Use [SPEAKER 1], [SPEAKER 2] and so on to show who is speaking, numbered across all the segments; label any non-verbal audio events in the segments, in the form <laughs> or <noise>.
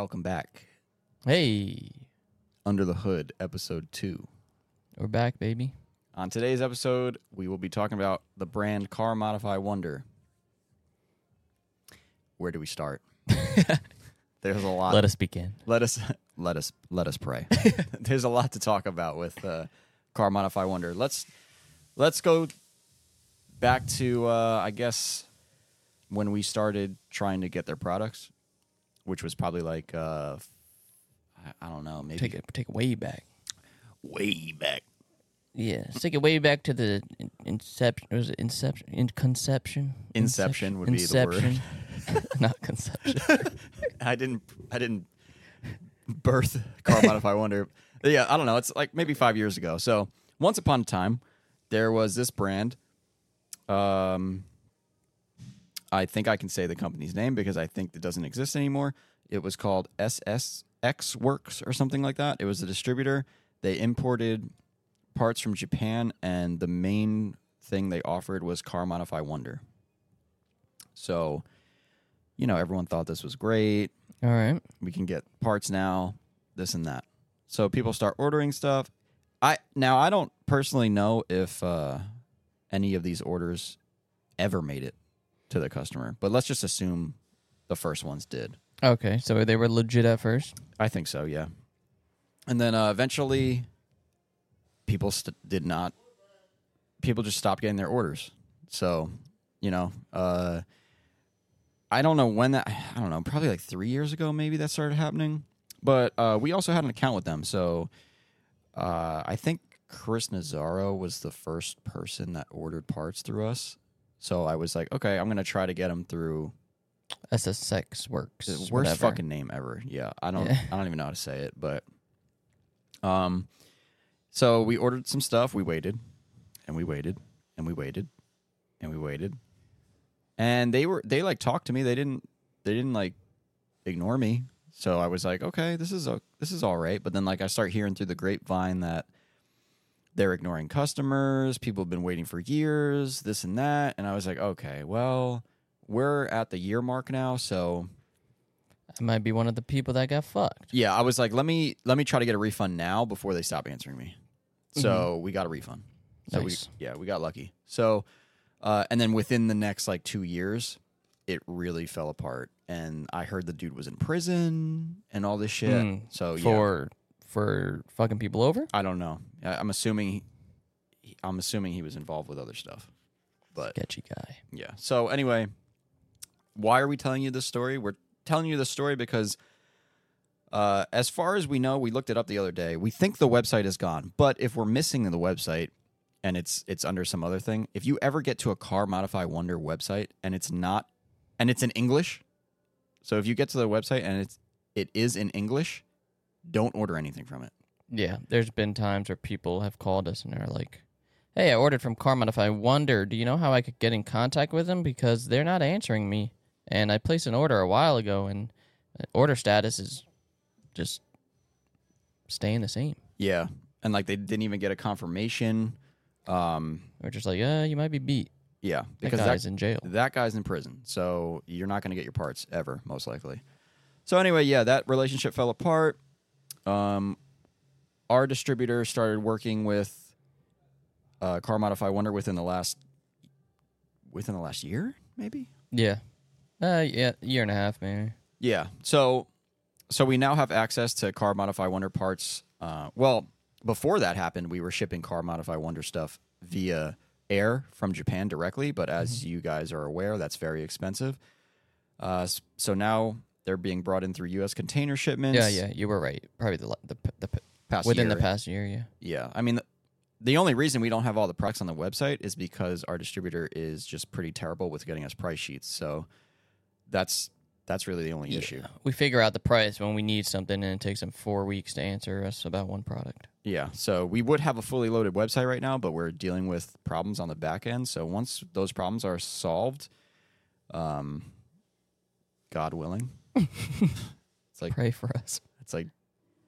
[SPEAKER 1] welcome back.
[SPEAKER 2] Hey,
[SPEAKER 1] Under the Hood, episode two.
[SPEAKER 2] we're back, baby.
[SPEAKER 1] On today's episode, we will be talking about the brand Car Modify Wonder. Where do we start? <laughs> There's a lot.
[SPEAKER 2] Let us begin.
[SPEAKER 1] let us let us let us pray. <laughs> <laughs> There's a lot to talk about with uh, Car Modify Wonder. Let's let's go back to uh, I guess when we started trying to get their products, which was probably like uh, I, I don't know, maybe
[SPEAKER 2] Take it, take it way back.
[SPEAKER 1] way back.
[SPEAKER 2] Yeah, let's take it way back to the in- inception. Was it inception? In conception.
[SPEAKER 1] Inception would be the word. <laughs>
[SPEAKER 2] Not conception. <laughs>
[SPEAKER 1] I didn't I didn't birth Car Modify Wonder. Yeah, I don't know. It's like maybe five years ago. So once upon a time, there was this brand. Um, I think I can say the company's name because I think it doesn't exist anymore. It was called SSX Works or something like that. It was a distributor. They imported parts from Japan, and the main thing they offered was Car Modify Wonder. So, you know, everyone thought this was great
[SPEAKER 2] All right.
[SPEAKER 1] we can get parts now, this and that. So people start ordering stuff. I now I don't personally know if uh, any of these orders ever made it to the customer, but let's just assume the first ones did.
[SPEAKER 2] Okay, so they were legit at first.
[SPEAKER 1] I think so, yeah. And then uh, eventually, people st- did not. People just stopped getting their orders. So, you know, uh, I don't know when that. I don't know. Probably like three years ago, maybe that started happening. But uh, we also had an account with them, so uh, I think Chris Nazaro was the first person that ordered parts through us. So I was like, okay, I'm gonna try to get them through
[SPEAKER 2] SSX works.
[SPEAKER 1] the worst
[SPEAKER 2] whatever.
[SPEAKER 1] fucking name ever. Yeah, I don't. I don't even know how to say it, but um, so we ordered some stuff. We waited, and we waited, and we waited, and we waited, and they were they like talked to me. They didn't. They didn't like ignore me. So I was like, okay, this is a, this is all right. But then like I start hearing through the grapevine that they're ignoring customers. People have been waiting for years. This and that, and I was like, okay, well, we're at the year mark now, so
[SPEAKER 2] I might be one of the people that got fucked.
[SPEAKER 1] yeah, I was like, let me let me try to get a refund now before they stop answering me. So we got a refund. So
[SPEAKER 2] Nice.
[SPEAKER 1] we yeah, we got lucky. So uh, and then within the next like two years, it really fell apart. And I heard the dude was in prison and all this shit.
[SPEAKER 2] Mm,
[SPEAKER 1] so yeah,
[SPEAKER 2] For for fucking people over.
[SPEAKER 1] I don't know. I, I'm assuming he, I'm assuming he was involved with other stuff. But
[SPEAKER 2] Sketchy guy.
[SPEAKER 1] yeah. So anyway, why are we telling you this story? We're telling you this story because uh, as far as we know, we looked it up the other day. We think the website is gone, but if we're missing the website and it's it's under some other thing, if you ever get to a Car Modify Wonder website and it's not and it's in English, so if you get to the website and it's it is in English, don't order anything from it.
[SPEAKER 2] Yeah, there's been times where people have called us and they're like, "Hey, I ordered from Car Modify Wonder. Do you know how I could get in contact with them because they're not answering me? And I placed an order a while ago, and uh, order status is just staying the same.
[SPEAKER 1] Yeah, and like they didn't even get a confirmation. Um,
[SPEAKER 2] We're just like, uh, you might be beat.
[SPEAKER 1] yeah, because that,
[SPEAKER 2] guy's in jail.
[SPEAKER 1] that guy's in prison, so you're not going to get your parts ever, most likely. So anyway, yeah, that relationship fell apart. Um, our distributor started working with uh, Car Modify Wonder within the last within the last year, maybe.
[SPEAKER 2] Yeah, uh, yeah, year and a half, maybe.
[SPEAKER 1] Yeah. So so we now have access to Car Modify Wonder parts. Uh, well, before that happened, we were shipping Car Modify Wonder stuff via air from Japan directly, but as you guys are aware, that's very expensive. Uh, so now they're being brought in through U.S. container shipments.
[SPEAKER 2] Yeah, yeah, you were right. Probably the the, the,
[SPEAKER 1] Past
[SPEAKER 2] within
[SPEAKER 1] year.
[SPEAKER 2] the past year. Yeah.
[SPEAKER 1] Yeah, I mean, the, the only reason we don't have all the products on the website is because our distributor is just pretty terrible with getting us price sheets. So that's that's really the only issue.
[SPEAKER 2] We figure out the price when we need something, and it takes them four weeks to answer us about one product.
[SPEAKER 1] Yeah, so we would have a fully loaded website right now, but we're dealing with problems on the back end. So once those problems are solved, um, God willing, <laughs> it's like
[SPEAKER 2] Pray for us.
[SPEAKER 1] it's like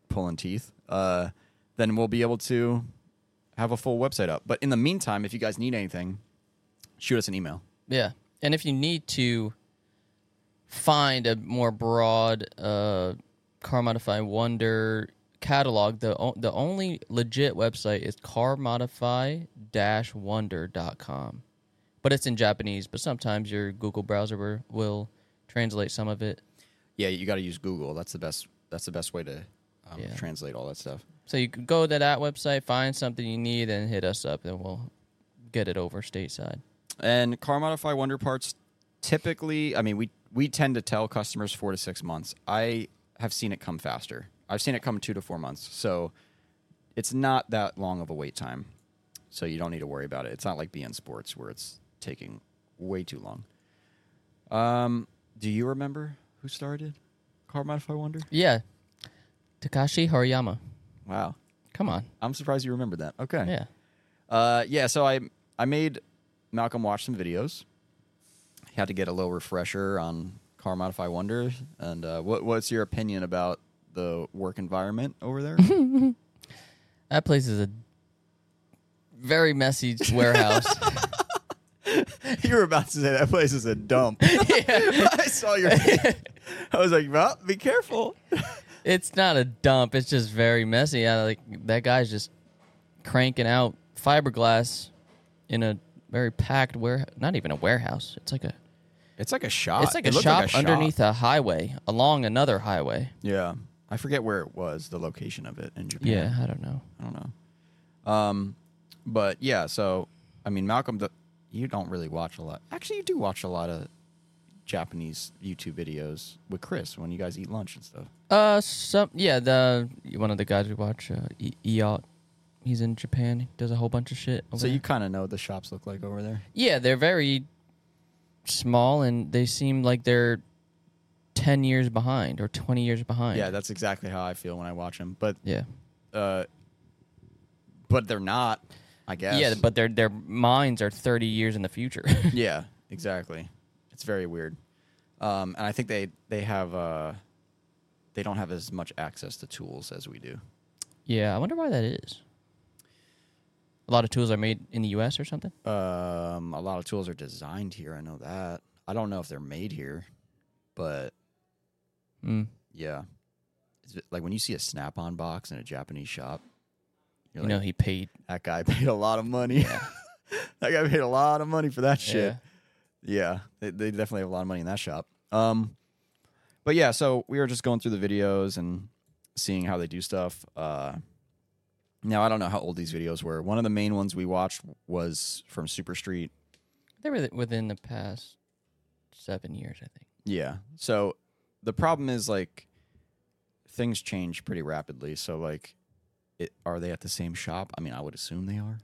[SPEAKER 1] pulling teeth. Uh, then we'll be able to have a full website up. But in the meantime, if you guys need anything, shoot us an email.
[SPEAKER 2] Yeah, and if you need to find a more broad uh, Car Modify Wonder catalog, the o- the only legit website is carmodify-wonder.com. But it's in Japanese, but sometimes your Google browser will, will translate some of it.
[SPEAKER 1] Yeah, you got to use Google. That's the best. That's the best way to um,
[SPEAKER 2] Yeah.
[SPEAKER 1] translate all that stuff.
[SPEAKER 2] So you can go to that website, find something you need, and hit us up, and we'll get it over stateside.
[SPEAKER 1] And car modify wonder parts typically, I mean, we we tend to tell customers four to six months. I have seen it come faster. I've seen it come two to four months. So it's not that long of a wait time. So you don't need to worry about it. It's not like BN Sports where it's taking way too long. Um, do you remember who started Car Modify Wonder?
[SPEAKER 2] Yeah, Takashi Hariyama.
[SPEAKER 1] Wow.
[SPEAKER 2] Come on,
[SPEAKER 1] I'm surprised you remembered that. Okay.
[SPEAKER 2] yeah.
[SPEAKER 1] Uh, yeah, so I I made Malcolm watch some videos. He Had to get a little refresher on Car Modify Wonder. And uh, what what's your opinion about the work environment over there? <laughs>
[SPEAKER 2] That place is a very messy warehouse. <laughs> <laughs>
[SPEAKER 1] you were about to say that place is a dump. <laughs> <laughs> I saw your. I was like, well, be careful.
[SPEAKER 2] It's not a dump. It's just very messy. I, like that guy's just cranking out fiberglass in a very packed ware. Not even a warehouse. It's like a.
[SPEAKER 1] It's like a shop.
[SPEAKER 2] It's like
[SPEAKER 1] Uh, It
[SPEAKER 2] a
[SPEAKER 1] looked
[SPEAKER 2] shop underneath a highway along another highway.
[SPEAKER 1] Yeah, I forget where it was, the location of it in Japan.
[SPEAKER 2] Yeah, I don't know.
[SPEAKER 1] I don't know. Um, but yeah, so I mean, Malcolm, the, you don't really watch a lot. Actually, you do watch a lot of Japanese YouTube videos with Chris when you guys eat lunch and stuff.
[SPEAKER 2] Uh, some yeah. The one of the guys we watch, uh, E- Eot, he's in Japan. He does a whole bunch of shit. over
[SPEAKER 1] So you kind of know what the shops look like over there.
[SPEAKER 2] yeah, they're very small and they seem like they're ten years behind or twenty years behind.
[SPEAKER 1] Yeah, that's exactly how I feel when I watch them. But
[SPEAKER 2] yeah.
[SPEAKER 1] uh, but they're not. I guess.
[SPEAKER 2] Yeah, but their their minds are thirty years in the future. <laughs>
[SPEAKER 1] yeah, exactly. It's very weird. Um, and I think they they have uh, they don't have as much access to tools as we do.
[SPEAKER 2] yeah, I wonder why that is. A lot of tools are made in the U.S. or something.
[SPEAKER 1] Um, a lot of tools are designed here. I know that. I don't know if they're made here, but
[SPEAKER 2] Mm.
[SPEAKER 1] yeah, It's like when you see a Snap-on box in a Japanese shop, you're
[SPEAKER 2] You
[SPEAKER 1] like,
[SPEAKER 2] know, he paid.
[SPEAKER 1] that guy <laughs> paid a lot of money. <laughs> that guy paid a lot of money for that shit. Yeah, they, they definitely have a lot of money in that shop. Um, but yeah, so we were just going through the videos and seeing how they do stuff. Uh, now I don't know how old these videos were. One of the main ones we watched was from Super Street.
[SPEAKER 2] They were within the past seven years, I think.
[SPEAKER 1] Yeah. So the problem is like things change pretty rapidly. So like, it, are they at the same shop? I mean, I would assume they are.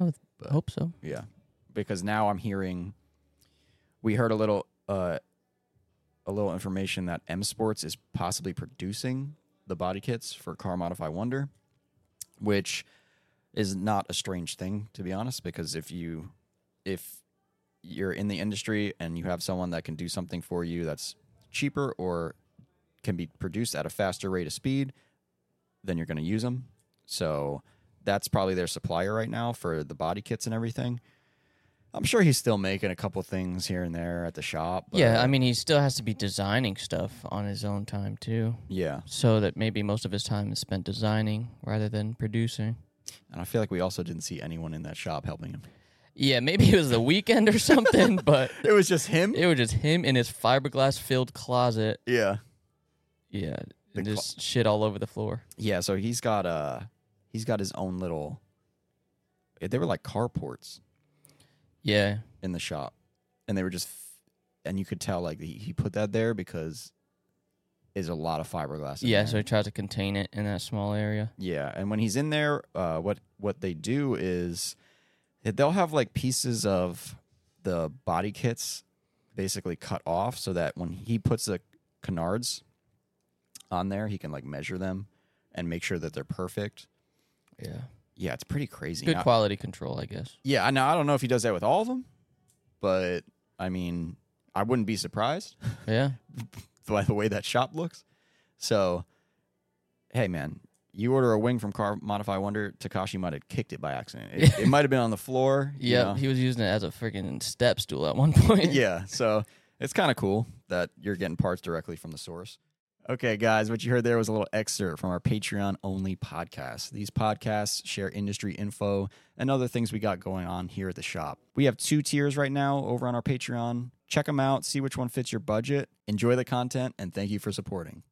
[SPEAKER 2] I
[SPEAKER 1] But-
[SPEAKER 2] hope so.
[SPEAKER 1] Yeah, because now I'm hearing. We heard a little, uh, a little information that M Sports is possibly producing the body kits for Car Modify Wonder, which is not a strange thing to be honest. Because if you, if you're in the industry and you have someone that can do something for you that's cheaper or can be produced at a faster rate of speed, then you're going to use them. So that's probably their supplier right now for the body kits and everything. I'm sure he's still making a couple things here and there at the shop.
[SPEAKER 2] yeah, I mean, he still has to be designing stuff on his own time too,
[SPEAKER 1] yeah,
[SPEAKER 2] so that maybe most of his time is spent designing rather than producing.
[SPEAKER 1] and I feel like we also didn't see anyone in that shop helping him.
[SPEAKER 2] Yeah, maybe it was the weekend or something, <laughs> but
[SPEAKER 1] It was just him.
[SPEAKER 2] it was just him in his fiberglass filled closet.
[SPEAKER 1] yeah,
[SPEAKER 2] Yeah,
[SPEAKER 1] The
[SPEAKER 2] just shit all over the floor.
[SPEAKER 1] yeah. So he's got uh he's got his own little. They were like carports
[SPEAKER 2] Yeah,
[SPEAKER 1] in the shop, and they were just, and you could tell like he, he put that there because there's a lot of fiberglass. In
[SPEAKER 2] yeah.
[SPEAKER 1] there.
[SPEAKER 2] So he tries to contain it in that small area.
[SPEAKER 1] Yeah, and when he's in there, uh, what what they do is they'll have like pieces of the body kits basically cut off so that when he puts the canards on there, he can like measure them and make sure that they're perfect.
[SPEAKER 2] Yeah,
[SPEAKER 1] Yeah, it's pretty crazy.
[SPEAKER 2] good
[SPEAKER 1] Now-
[SPEAKER 2] quality control, I guess.
[SPEAKER 1] yeah, I know. I don't know if he does that with all of them, but I mean, I wouldn't be surprised <laughs>
[SPEAKER 2] Yeah,
[SPEAKER 1] by the way that shop looks. So, hey, man, you order a wing from Car Modify Wonder, Takashi might have kicked it by accident. It, it <laughs> might have been on the floor. you
[SPEAKER 2] yeah.
[SPEAKER 1] know?
[SPEAKER 2] He was using it as a freaking step stool at one point. <laughs>
[SPEAKER 1] yeah. So it's kind of cool that you're getting parts directly from the source. Okay, guys, what you heard there was a little excerpt from our Patreon only podcast. These podcasts share industry info and other things we got going on here at the shop. We have two tiers right now over on our Patreon. Check them out, see which one fits your budget. Enjoy the content, and thank you for supporting.